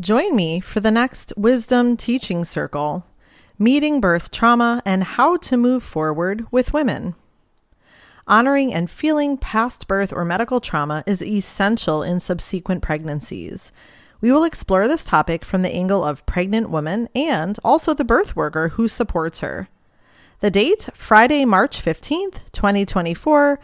Join me for the next Wisdom Teaching Circle Meeting Birth Trauma and How to Move Forward with Women. Honoring and feeling past birth or medical trauma is essential in subsequent pregnancies. We will explore this topic from the angle of pregnant woman and also the birth worker who supports her. The date, Friday, March 15th, 2024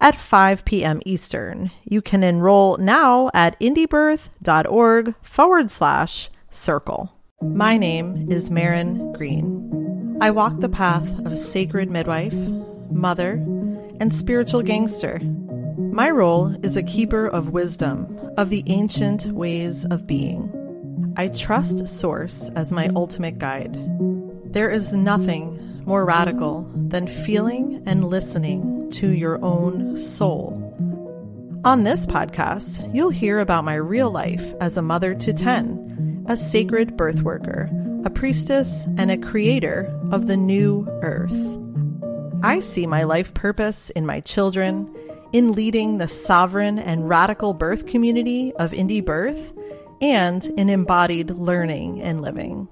at 5 p.m. Eastern. You can enroll now at indiebirth.org forward slash circle. My name is Maryn Green. I walk the path of sacred midwife, mother, and spiritual gangster. My role is a keeper of wisdom, of the ancient ways of being. I trust Source as my ultimate guide. There is nothing more radical than feeling and listening to your own soul. On this podcast, you'll hear about my real life as a mother to 10, a sacred birth worker, a priestess, and a creator of the new earth. I see my life purpose in my children, in leading the sovereign and radical birth community of Indie Birth, and in embodied learning and living.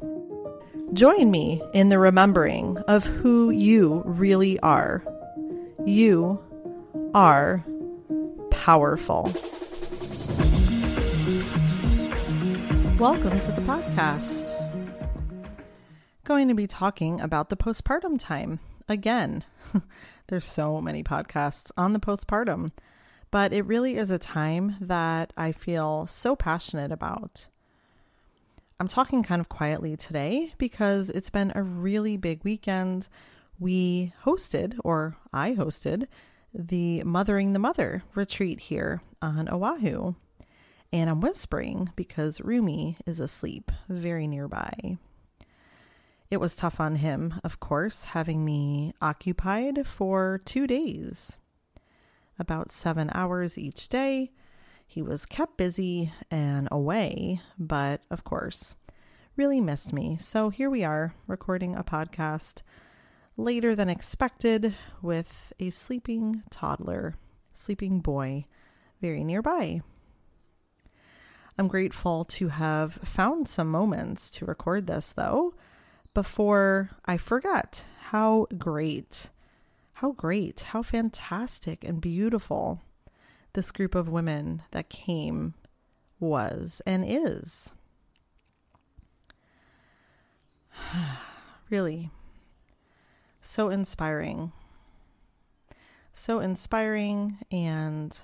Join me in the remembering of who you really are you are powerful. Welcome to the podcast. Going to be talking about the postpartum time again. There's so many podcasts on the postpartum, but it really is a time that I feel so passionate about. I'm talking kind of quietly today because it's been a really big weekend we hosted, or I hosted, the Mothering the Mother retreat here on Oahu. And I'm whispering because Rumi is asleep very nearby. It was tough on him, of course, having me occupied for two days. About seven hours each day. He was kept busy and away, but of course, really missed me. So here we are recording a podcast later than expected with a sleeping toddler, sleeping boy very nearby. I'm grateful to have found some moments to record this, though, before I forget how great, how great, how fantastic and beautiful this group of women that came was and is. really, so inspiring. So inspiring and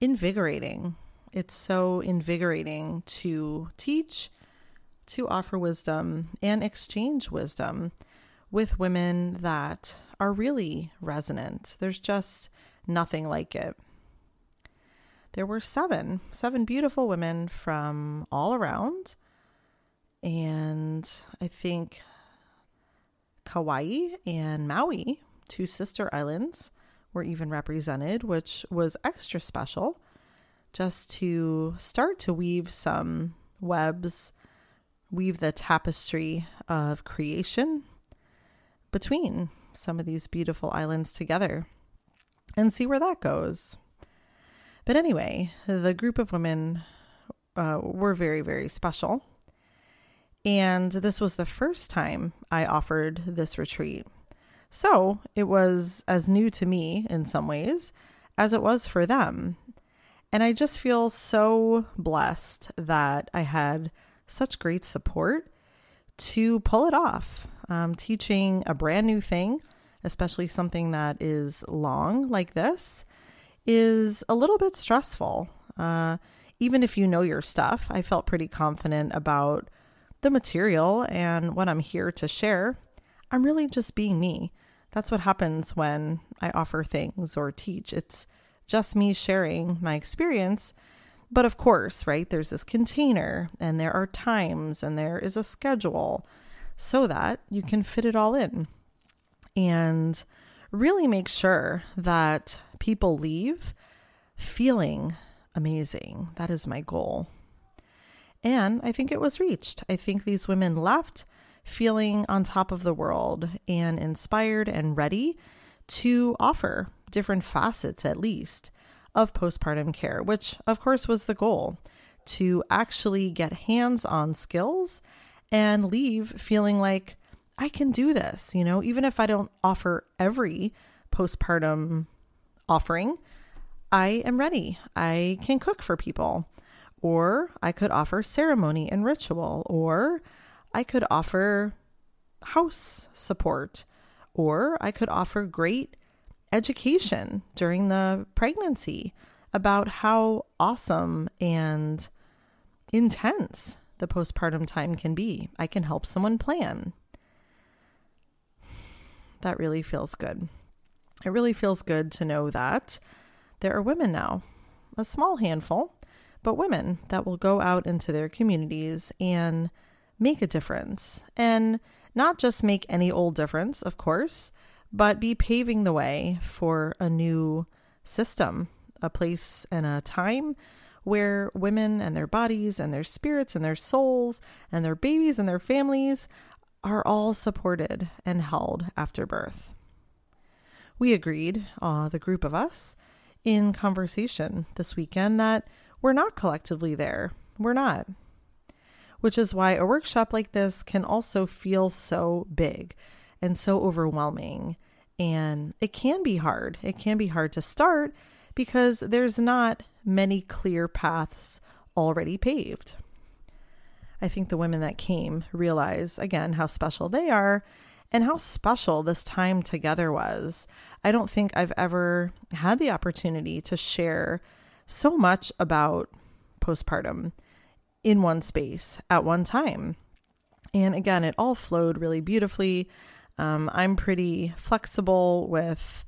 invigorating. It's so invigorating to teach, to offer wisdom, and exchange wisdom with women that are really resonant. There's just nothing like it. There were seven, seven beautiful women from all around. And I think Kauai and Maui, two sister islands, were even represented, which was extra special just to start to weave some webs, weave the tapestry of creation between some of these beautiful islands together and see where that goes. But anyway, the group of women uh, were very, very special. And this was the first time I offered this retreat. So it was as new to me in some ways as it was for them. And I just feel so blessed that I had such great support to pull it off. Um, teaching a brand new thing, especially something that is long like this, is a little bit stressful. Uh, even if you know your stuff, I felt pretty confident about the material and what I'm here to share, I'm really just being me. That's what happens when I offer things or teach. It's just me sharing my experience. But of course, right, there's this container and there are times and there is a schedule so that you can fit it all in and really make sure that people leave feeling amazing. That is my goal. And I think it was reached. I think these women left feeling on top of the world and inspired and ready to offer different facets, at least, of postpartum care, which of course was the goal to actually get hands on skills and leave feeling like I can do this, you know, even if I don't offer every postpartum offering, I am ready. I can cook for people. Or I could offer ceremony and ritual, or I could offer house support, or I could offer great education during the pregnancy about how awesome and intense the postpartum time can be. I can help someone plan. That really feels good. It really feels good to know that there are women now, a small handful, but women that will go out into their communities and make a difference. And not just make any old difference, of course, but be paving the way for a new system, a place and a time where women and their bodies and their spirits and their souls and their babies and their families are all supported and held after birth. We agreed, uh, the group of us, in conversation this weekend that we're not collectively there. We're not. Which is why a workshop like this can also feel so big and so overwhelming. And it can be hard. It can be hard to start because there's not many clear paths already paved. I think the women that came realize again how special they are and how special this time together was. I don't think I've ever had the opportunity to share so much about postpartum in one space at one time. And again, it all flowed really beautifully. Um, I'm pretty flexible with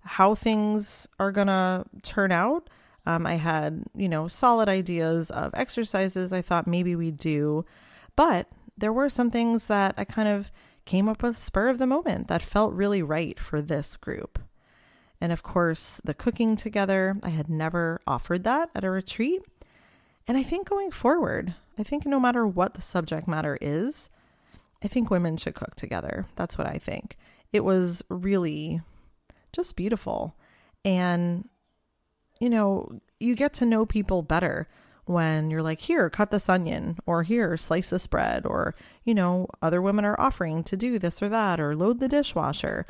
how things are going to turn out. Um, I had, you know, solid ideas of exercises I thought maybe we'd do, but there were some things that I kind of came up with spur of the moment that felt really right for this group. And of course, the cooking together, I had never offered that at a retreat. And I think going forward, I think no matter what the subject matter is, I think women should cook together. That's what I think. It was really just beautiful. And, you know, you get to know people better when you're like, here, cut this onion, or here, slice this bread, or, you know, other women are offering to do this or that, or load the dishwasher.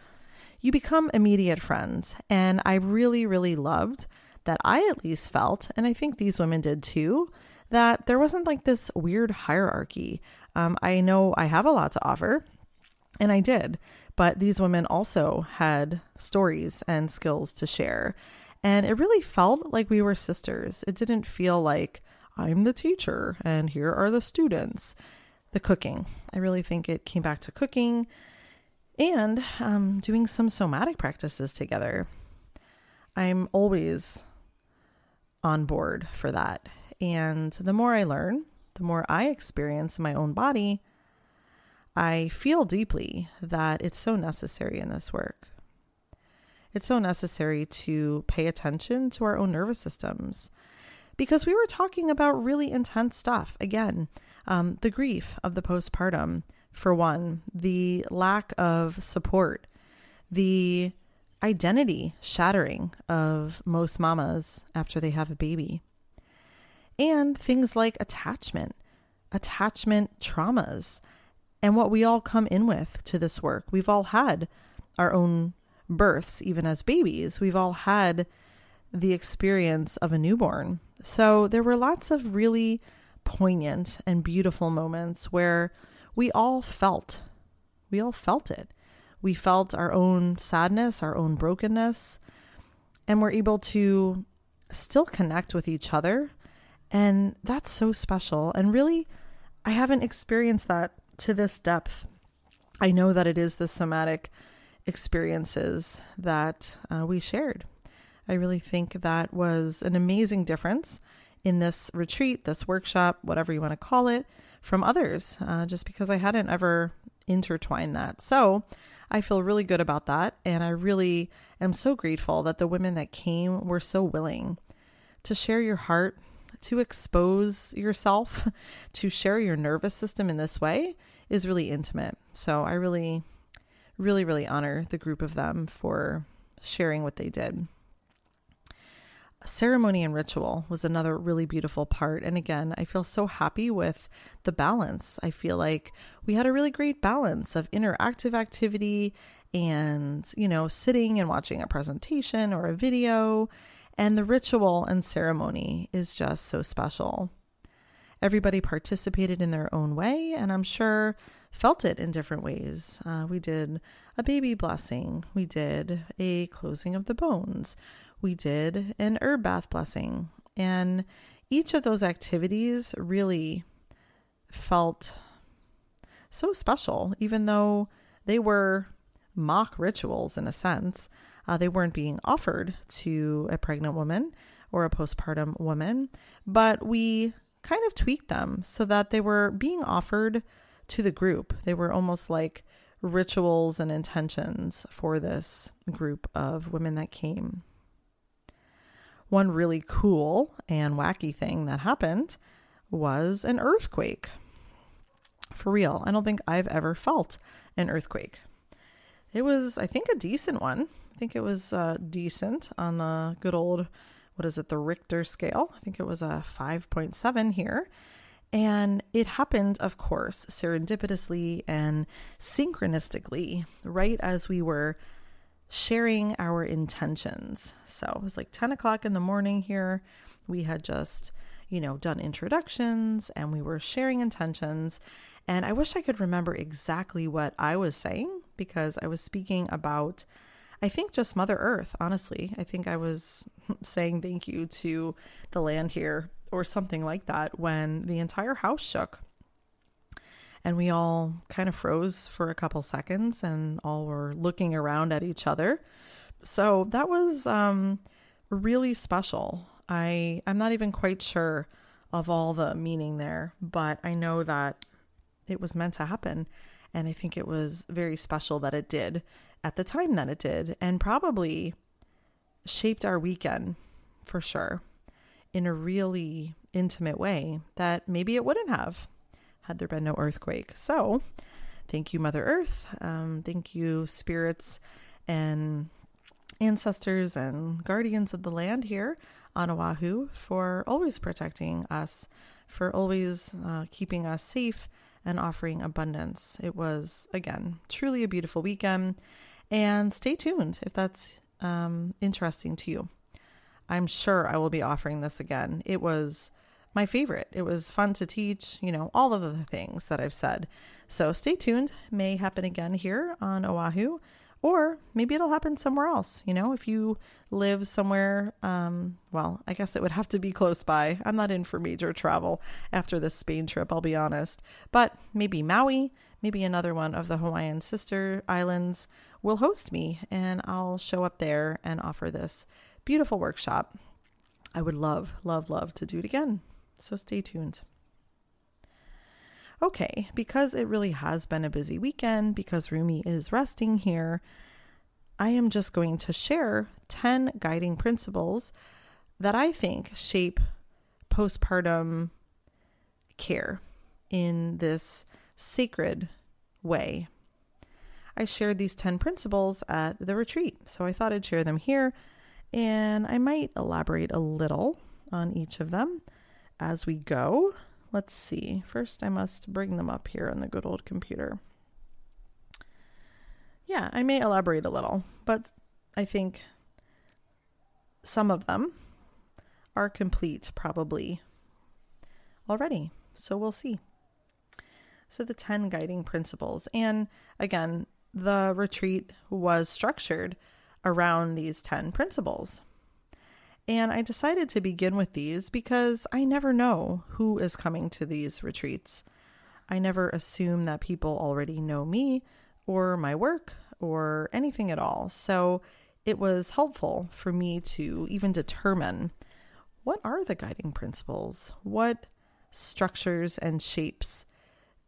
You become immediate friends. And I really, really loved that I at least felt, and I think these women did too, that there wasn't like this weird hierarchy. Um, I know I have a lot to offer, and I did. But these women also had stories and skills to share. And it really felt like we were sisters. It didn't feel like I'm the teacher and here are the students. The cooking. I really think it came back to cooking and um, doing some somatic practices together. I'm always on board for that. And the more I learn, the more I experience my own body, I feel deeply that it's so necessary in this work. It's so necessary to pay attention to our own nervous systems because we were talking about really intense stuff. Again, um, the grief of the postpartum, for one, the lack of support, the identity shattering of most mamas after they have a baby, and things like attachment, attachment traumas and what we all come in with to this work. We've all had our own births, even as babies. We've all had the experience of a newborn. So there were lots of really poignant and beautiful moments where we all felt, we all felt it. We felt our own sadness, our own brokenness, and we're able to still connect with each other. And that's so special. And really, I haven't experienced that to this depth. I know that it is the somatic experiences that uh, we shared. I really think that was an amazing difference in this retreat, this workshop, whatever you want to call it, from others, uh, just because I hadn't ever intertwined that. So I feel really good about that. And I really am so grateful that the women that came were so willing to share your heart, to expose yourself, to share your nervous system in this way is really intimate. So I really, really, really honor the group of them for sharing what they did. Ceremony and ritual was another really beautiful part. And again, I feel so happy with the balance. I feel like we had a really great balance of interactive activity and, you know, sitting and watching a presentation or a video. And the ritual and ceremony is just so special. Everybody participated in their own way, and I'm sure felt it in different ways. Uh, we did a baby blessing, we did a closing of the bones, we did an herb bath blessing. And each of those activities really felt so special, even though they were mock rituals in a sense. Uh, they weren't being offered to a pregnant woman or a postpartum woman, but we kind of tweaked them so that they were being offered to the group. They were almost like rituals and intentions for this group of women that came. One really cool and wacky thing that happened was an earthquake. For real, I don't think I've ever felt an earthquake. It was, I think, a decent one. I think it was uh, decent on the good old, what is it, the Richter scale. I think it was a 5.7 here. And it happened, of course, serendipitously and synchronistically, right as we were sharing our intentions. So it was like 10 o'clock in the morning here. We had just, you know, done introductions and we were sharing intentions. And I wish I could remember exactly what I was saying because I was speaking about, I think, just Mother Earth, honestly. I think I was saying thank you to the land here or something like that when the entire house shook and we all kind of froze for a couple seconds and all were looking around at each other. So that was um, really special. I I'm not even quite sure of all the meaning there, but I know that it was meant to happen and I think it was very special that it did at the time that it did and probably shaped our weekend for sure in a really intimate way that maybe it wouldn't have had there been no earthquake. So, thank you, Mother Earth. Um, thank you, spirits and ancestors and guardians of the land here on Oahu, for always protecting us, for always uh, keeping us safe and offering abundance. It was, again, truly a beautiful weekend. And stay tuned if that's um, interesting to you. I'm sure I will be offering this again. It was my favorite. It was fun to teach, you know, all of the things that I've said. So stay tuned. May happen again here on Oahu, or maybe it'll happen somewhere else. You know, if you live somewhere, um, well, I guess it would have to be close by. I'm not in for major travel after this Spain trip, I'll be honest. But maybe Maui, maybe another one of the Hawaiian sister islands will host me, and I'll show up there and offer this beautiful workshop. I would love, love, love to do it again. So stay tuned. Okay, because it really has been a busy weekend, because Rumi is resting here, I am just going to share 10 guiding principles that I think shape postpartum care in this sacred way. I shared these 10 principles at the retreat, so I thought I'd share them here, and I might elaborate a little on each of them as we go. Let's see. First, I must bring them up here on the good old computer. Yeah, I may elaborate a little, but I think some of them are complete probably already. So we'll see. So, the 10 guiding principles. And again, the retreat was structured around these 10 principles. And I decided to begin with these because I never know who is coming to these retreats. I never assume that people already know me or my work or anything at all. So it was helpful for me to even determine what are the guiding principles? What structures and shapes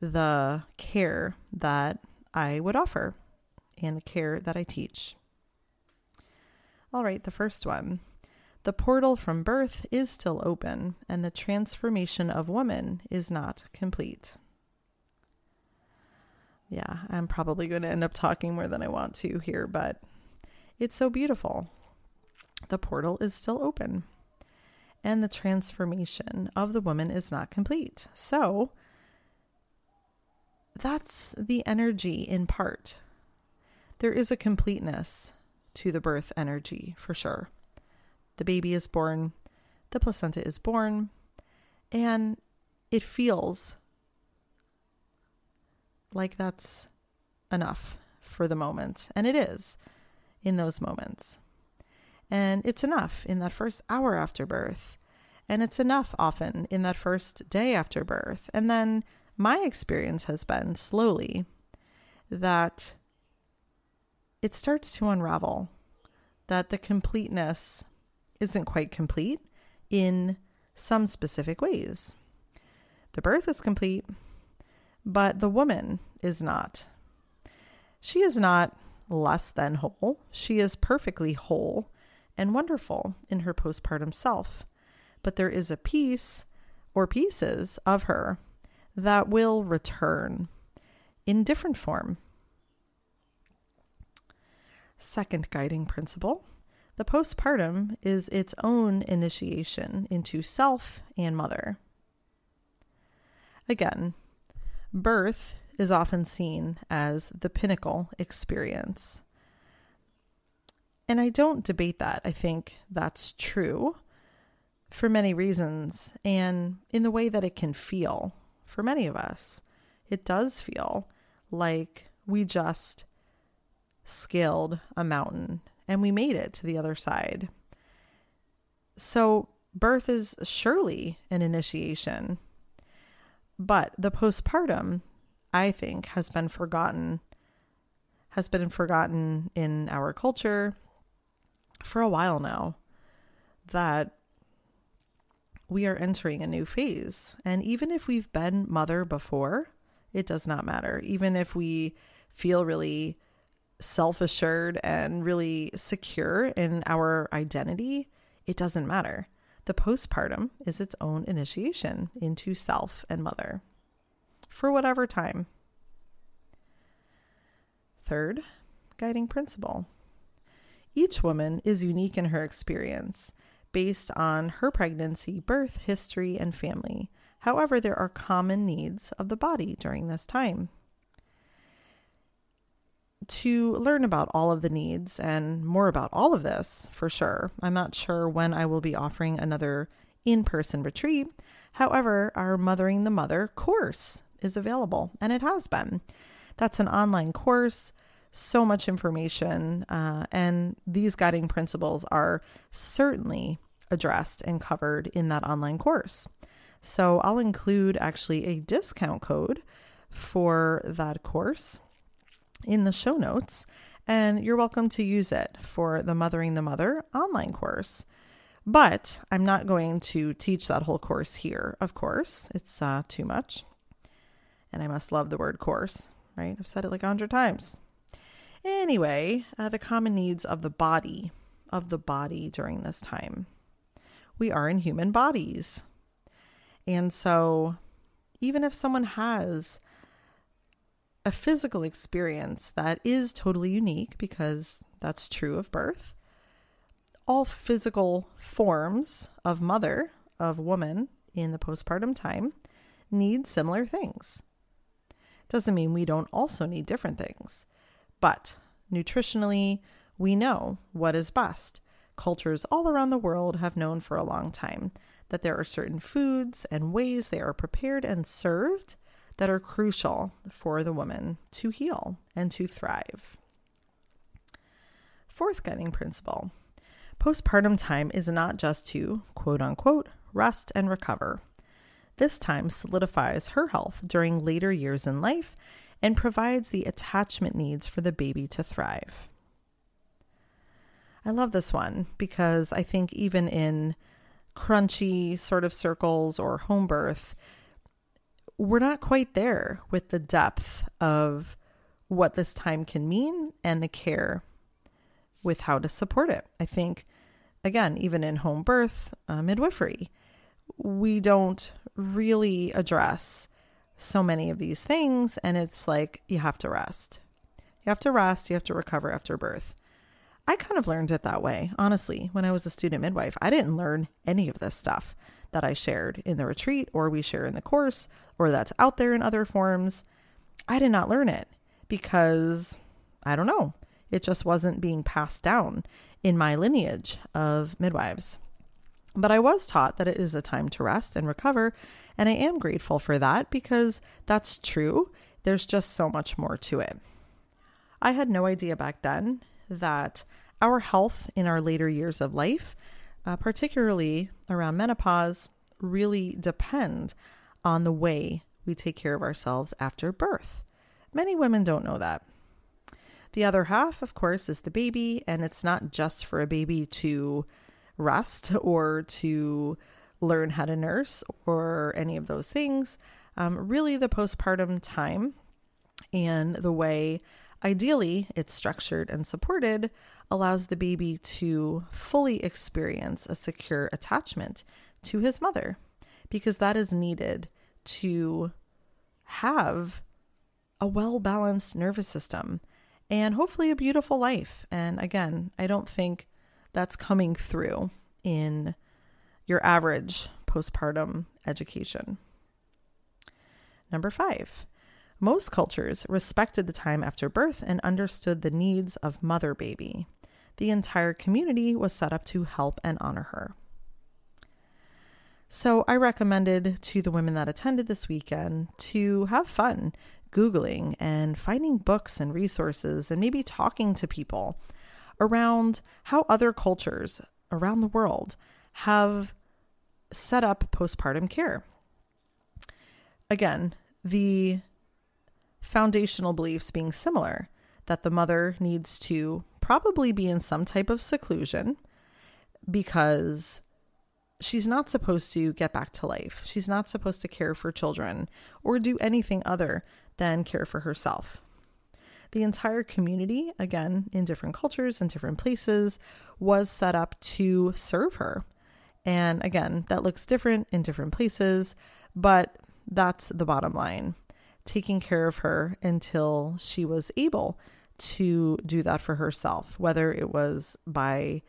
the care that I would offer and the care that I teach? All right, the first one the portal from birth is still open, and the transformation of woman is not complete. Yeah, I'm probably going to end up talking more than I want to here, but it's so beautiful. The portal is still open. and the transformation of the woman is not complete. So that's the energy in part. There is a completeness to the birth energy for sure. The baby is born, the placenta is born, and it feels like that's enough for the moment. And it is in those moments. And it's enough in that first hour after birth. And it's enough often in that first day after birth. And then my experience has been slowly that it starts to unravel, that the completeness isn't quite complete in some specific ways. The birth is complete, but the woman is not. She is not less than whole. She is perfectly whole and wonderful in her postpartum self. But there is a piece or pieces of her that will return in different form. Second guiding principle the postpartum is its own initiation into self and mother. Again, birth is often seen as the pinnacle experience. And I don't debate that. I think that's true for many reasons and in the way that it can feel for many of us. It does feel like we just scaled a mountain and we made it to the other side. So, birth is surely an initiation. But the postpartum, I think, has been forgotten, has been forgotten in our culture for a while now. That we are entering a new phase. And even if we've been mother before, it does not matter. Even if we feel really self assured and really secure in our identity, it doesn't matter. The postpartum is its own initiation into self and mother for whatever time. Third, guiding principle. Each woman is unique in her experience based on her pregnancy, birth, history, and family. However, there are common needs of the body during this time. To learn about all of the needs and more about all of this, for sure, I'm not sure when I will be offering another in person retreat. However, our Mothering the Mother course is available, and it has been. That's an online course so much information, uh, and these guiding principles are certainly addressed and covered in that online course. So I'll include actually a discount code for that course in the show notes, and you're welcome to use it for the Mothering the Mother online course. But I'm not going to teach that whole course here, of course. It's uh, too much. And I must love the word course, right? I've said it like a hundred times. Anyway, uh, the common needs of the body, of the body during this time. We are in human bodies. And so, even if someone has a physical experience that is totally unique, because that's true of birth, all physical forms of mother, of woman in the postpartum time, need similar things. Doesn't mean we don't also need different things. But nutritionally, we know what is best. Cultures all around the world have known for a long time that there are certain foods and ways they are prepared and served that are crucial for the woman to heal and to thrive. Fourth guiding principle postpartum time is not just to quote unquote rest and recover. This time solidifies her health during later years in life and provides the attachment needs for the baby to thrive. I love this one because I think even in crunchy sort of circles or home birth, we're not quite there with the depth of what this time can mean and the care with how to support it. I think, again, even in home birth, uh, midwifery, we don't really address so many of these things. And it's like, you have to rest. You have to rest. You have to recover after birth. I kind of learned it that way, honestly, when I was a student midwife. I didn't learn any of this stuff that I shared in the retreat or we share in the course or that's out there in other forms. I did not learn it because I don't know. It just wasn't being passed down in my lineage of midwives. But I was taught that it is a time to rest and recover, and I am grateful for that because that's true. There's just so much more to it. I had no idea back then that our health in our later years of life, uh, particularly around menopause, really depend on the way we take care of ourselves after birth. Many women don't know that. The other half, of course, is the baby, and it's not just for a baby to rest or to learn how to nurse or any of those things. Um, really, the postpartum time and the way Ideally, it's structured and supported, allows the baby to fully experience a secure attachment to his mother because that is needed to have a well balanced nervous system and hopefully a beautiful life. And again, I don't think that's coming through in your average postpartum education. Number five, most cultures respected the time after birth and understood the needs of mother baby. The entire community was set up to help and honor her. So I recommended to the women that attended this weekend to have fun Googling and finding books and resources and maybe talking to people around how other cultures around the world have set up postpartum care. Again, the foundational beliefs being similar that the mother needs to probably be in some type of seclusion because she's not supposed to get back to life. She's not supposed to care for children or do anything other than care for herself. The entire community, again, in different cultures and different places, was set up to serve her. And again, that looks different in different places, but that's the bottom line taking care of her until she was able to do that for herself, whether it was by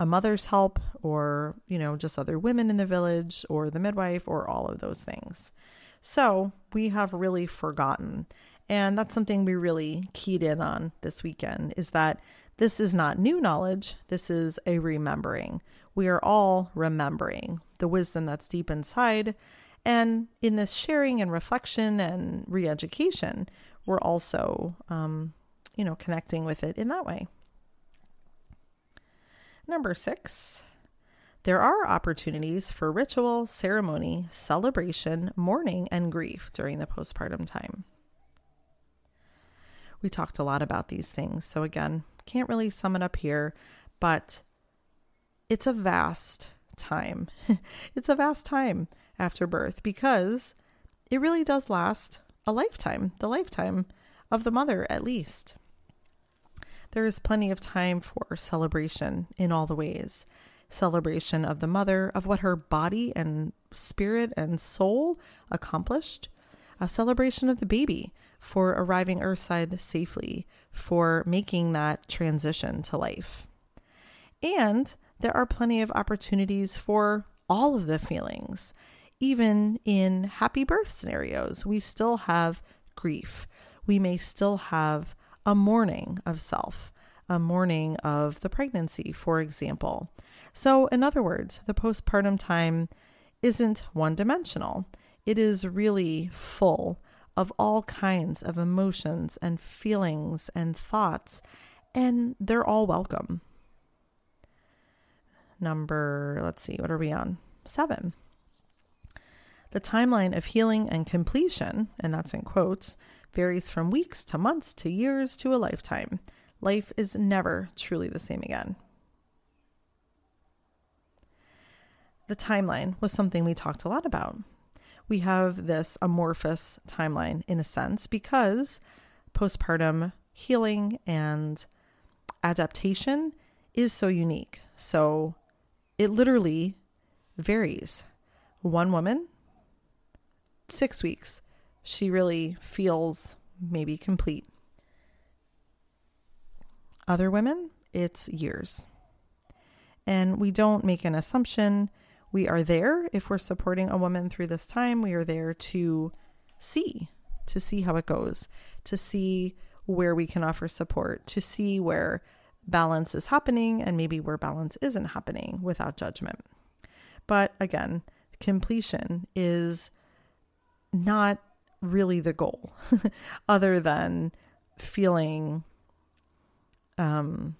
a mother's help or, you know, just other women in the village or the midwife or all of those things. So we have really forgotten. And that's something we really keyed in on this weekend is that this is not new knowledge, this is a remembering. We are all remembering the wisdom that's deep inside and in this sharing and reflection and re education, we're also, um, you know, connecting with it in that way. Number six, there are opportunities for ritual, ceremony, celebration, mourning, and grief during the postpartum time. We talked a lot about these things. So, again, can't really sum it up here, but it's a vast time. it's a vast time after birth because it really does last a lifetime, the lifetime of the mother at least. There is plenty of time for celebration in all the ways celebration of the mother, of what her body and spirit and soul accomplished, a celebration of the baby for arriving earthside safely, for making that transition to life. And there are plenty of opportunities for all of the feelings even in happy birth scenarios, we still have grief. We may still have a mourning of self, a mourning of the pregnancy, for example. So, in other words, the postpartum time isn't one dimensional, it is really full of all kinds of emotions and feelings and thoughts, and they're all welcome. Number, let's see, what are we on? Seven. The timeline of healing and completion, and that's in quotes, varies from weeks to months to years to a lifetime. Life is never truly the same again. The timeline was something we talked a lot about. We have this amorphous timeline in a sense because postpartum healing and adaptation is so unique. So it literally varies. One woman six weeks, she really feels maybe complete. Other women, it's years. And we don't make an assumption. We are there if we're supporting a woman through this time. We are there to see, to see how it goes, to see where we can offer support, to see where balance is happening and maybe where balance isn't happening without judgment. But again, completion is not really the goal, other than feeling um,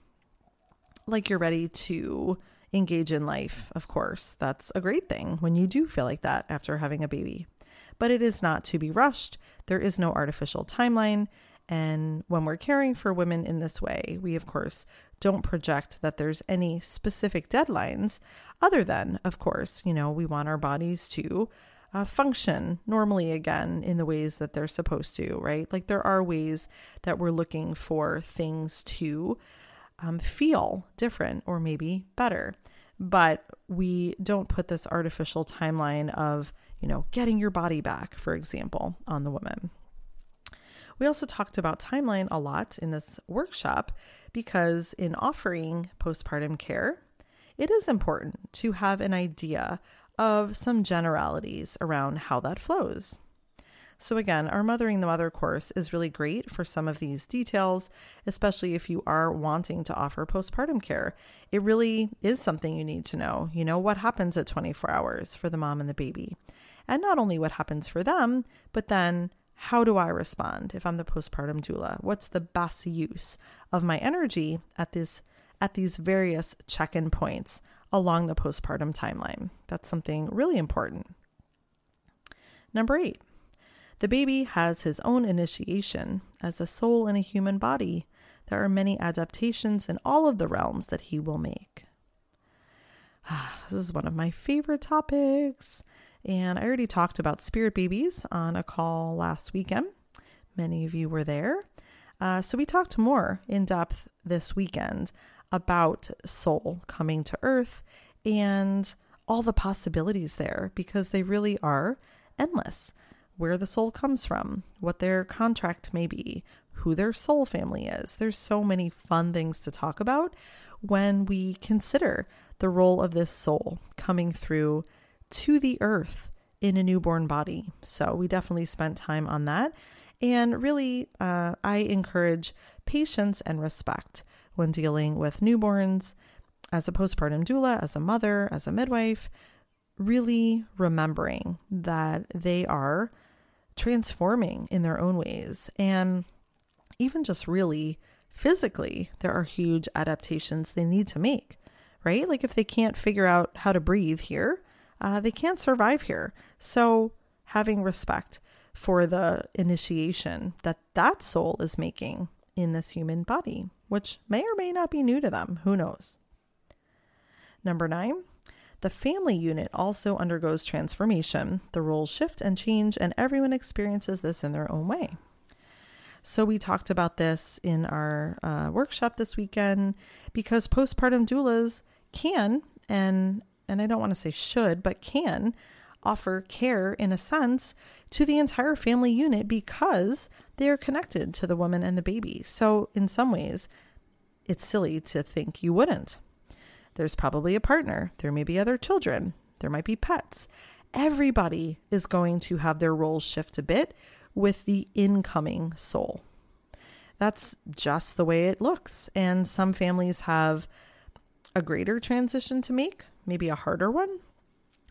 like you're ready to engage in life. Of course, that's a great thing when you do feel like that after having a baby. But it is not to be rushed. There is no artificial timeline. And when we're caring for women in this way, we of course don't project that there's any specific deadlines, other than, of course, you know, we want our bodies to uh, function normally again in the ways that they're supposed to, right? Like there are ways that we're looking for things to um, feel different or maybe better. But we don't put this artificial timeline of, you know, getting your body back, for example, on the woman. We also talked about timeline a lot in this workshop because in offering postpartum care, it is important to have an idea of some generalities around how that flows. So, again, our Mothering the Mother course is really great for some of these details, especially if you are wanting to offer postpartum care. It really is something you need to know. You know, what happens at 24 hours for the mom and the baby? And not only what happens for them, but then how do I respond if I'm the postpartum doula? What's the best use of my energy at this at these various check-in points along the postpartum timeline? That's something really important. Number 8. The baby has his own initiation as a soul in a human body. There are many adaptations in all of the realms that he will make. This is one of my favorite topics. And I already talked about spirit babies on a call last weekend. Many of you were there. Uh, so we talked more in depth this weekend about soul coming to earth and all the possibilities there because they really are endless. Where the soul comes from, what their contract may be, who their soul family is. There's so many fun things to talk about when we consider the role of this soul coming through to the earth in a newborn body. So we definitely spent time on that. And really, uh, I encourage patience and respect when dealing with newborns as a postpartum doula, as a mother, as a midwife, really remembering that they are transforming in their own ways. And even just really physically, there are huge adaptations they need to make, right? Like if they can't figure out how to breathe here, uh, they can't survive here. So, having respect for the initiation that that soul is making in this human body, which may or may not be new to them. Who knows? Number nine, the family unit also undergoes transformation. The roles shift and change, and everyone experiences this in their own way. So, we talked about this in our uh, workshop this weekend because postpartum doulas can and and I don't want to say should, but can offer care in a sense to the entire family unit because they are connected to the woman and the baby. So, in some ways, it's silly to think you wouldn't. There's probably a partner, there may be other children, there might be pets. Everybody is going to have their roles shift a bit with the incoming soul. That's just the way it looks. And some families have a greater transition to make, maybe a harder one.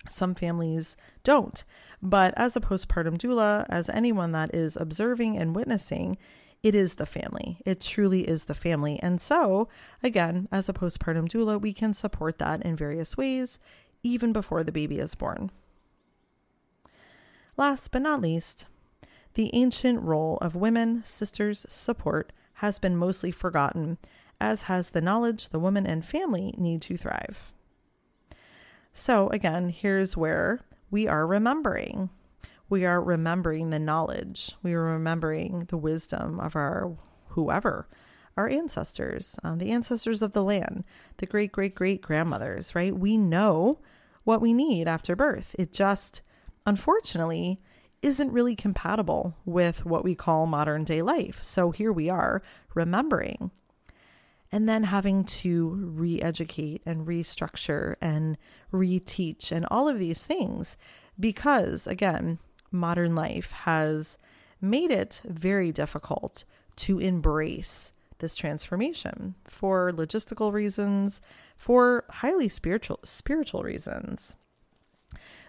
Some families don't. But as a postpartum doula, as anyone that is observing and witnessing, it is the family. It truly is the family. And so, again, as a postpartum doula, we can support that in various ways, even before the baby is born. Last but not least, the ancient role of women, sisters, support has been mostly forgotten, as has the knowledge the woman and family need to thrive. So, again, here's where we are remembering. We are remembering the knowledge. We are remembering the wisdom of our whoever, our ancestors, um, the ancestors of the land, the great great great grandmothers, right? We know what we need after birth. It just, unfortunately, isn't really compatible with what we call modern day life. So here we are remembering. And then having to re educate and restructure and reteach and all of these things because, again, modern life has made it very difficult to embrace this transformation for logistical reasons, for highly spiritual spiritual reasons.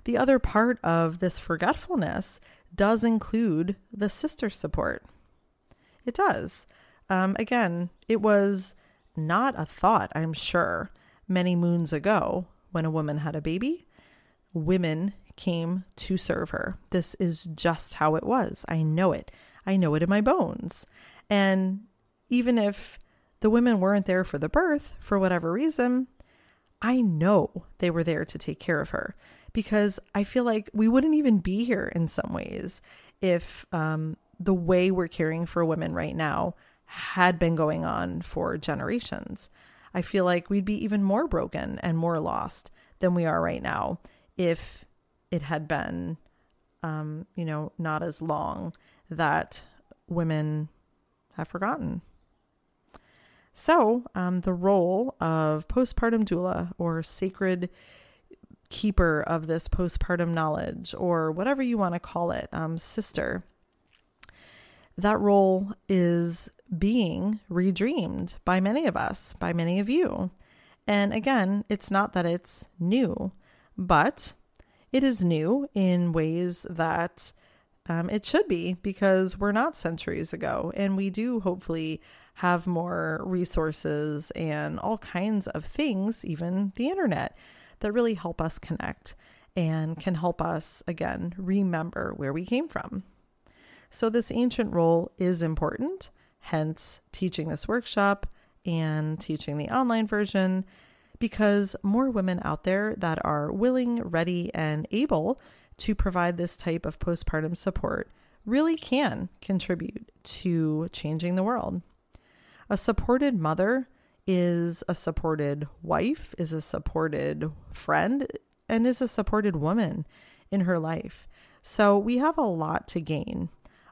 The other part of this forgetfulness does include the sister support. It does. Um, again, it was not a thought, I'm sure, many moons ago when a woman had a baby. Women came to serve her. This is just how it was. I know it. I know it in my bones. And even if the women weren't there for the birth for whatever reason, I know they were there to take care of her because I feel like we wouldn't even be here in some ways if um, the way we're caring for women right now had been going on for generations. I feel like we'd be even more broken and more lost than we are right now if it had been, um, you know, not as long that women have forgotten. So, um, the role of postpartum doula or sacred keeper of this postpartum knowledge, or whatever you want to call it, um, sister, that role is being redreamed by many of us, by many of you. And again, it's not that it's new, but it is new in ways that um, it should be because we're not centuries ago, and we do hopefully have more resources and all kinds of things, even the internet, that really help us connect and can help us, again, remember where we came from. So, this ancient role is important, hence, teaching this workshop and teaching the online version because more women out there that are willing, ready, and able to provide this type of postpartum support really can contribute to changing the world. A supported mother is a supported wife, is a supported friend, and is a supported woman in her life. So we have a lot to gain,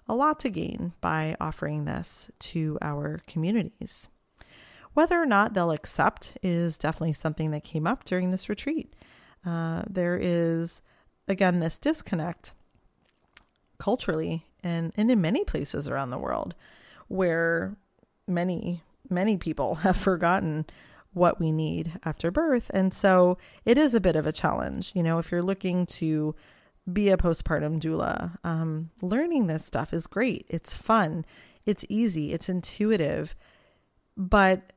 a lot to gain by offering this to our communities. Whether or not they'll accept is definitely something that came up during this retreat. Uh, there is again, this disconnect culturally and, and in many places around the world where many, many people have forgotten what we need after birth. And so it is a bit of a challenge. You know, if you're looking to be a postpartum doula, um, learning this stuff is great. It's fun, it's easy, it's intuitive. But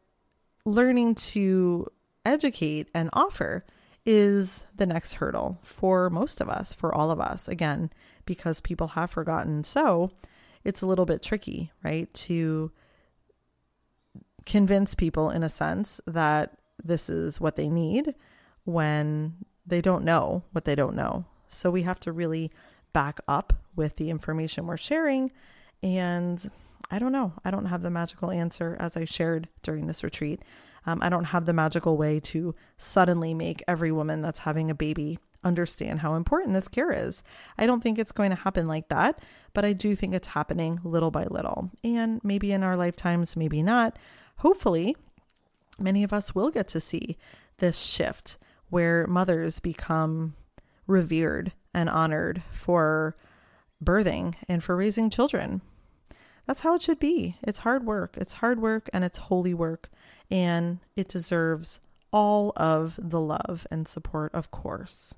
learning to educate and offer is the next hurdle for most of us, for all of us, again, because people have forgotten. So it's a little bit tricky, right? To convince people, in a sense, that this is what they need when they don't know what they don't know. So we have to really back up with the information we're sharing. And I don't know. I don't have the magical answer as I shared during this retreat. Um, I don't have the magical way to suddenly make every woman that's having a baby understand how important this care is. I don't think it's going to happen like that, but I do think it's happening little by little. And maybe in our lifetimes, maybe not. Hopefully, many of us will get to see this shift where mothers become revered and honored for birthing and for raising children. That's how it should be. It's hard work. It's hard work and it's holy work and it deserves all of the love and support, of course.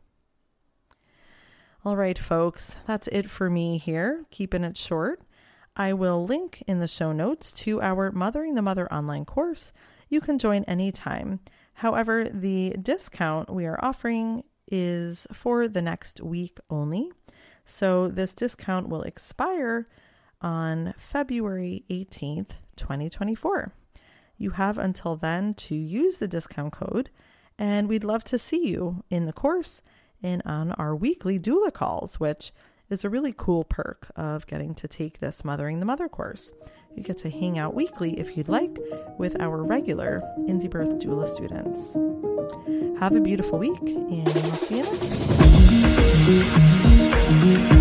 All right, folks, that's it for me here, keeping it short. I will link in the show notes to our Mothering the Mother online course. You can join anytime. However, the discount we are offering is for the next week only. So this discount will expire on February 18th, 2024. You have until then to use the discount code, and we'd love to see you in the course and on our weekly doula calls, which is a really cool perk of getting to take this Mothering the Mother course. You get to hang out weekly if you'd like with our regular Indie Birth Doula students. Have a beautiful week, and I'll see you next week.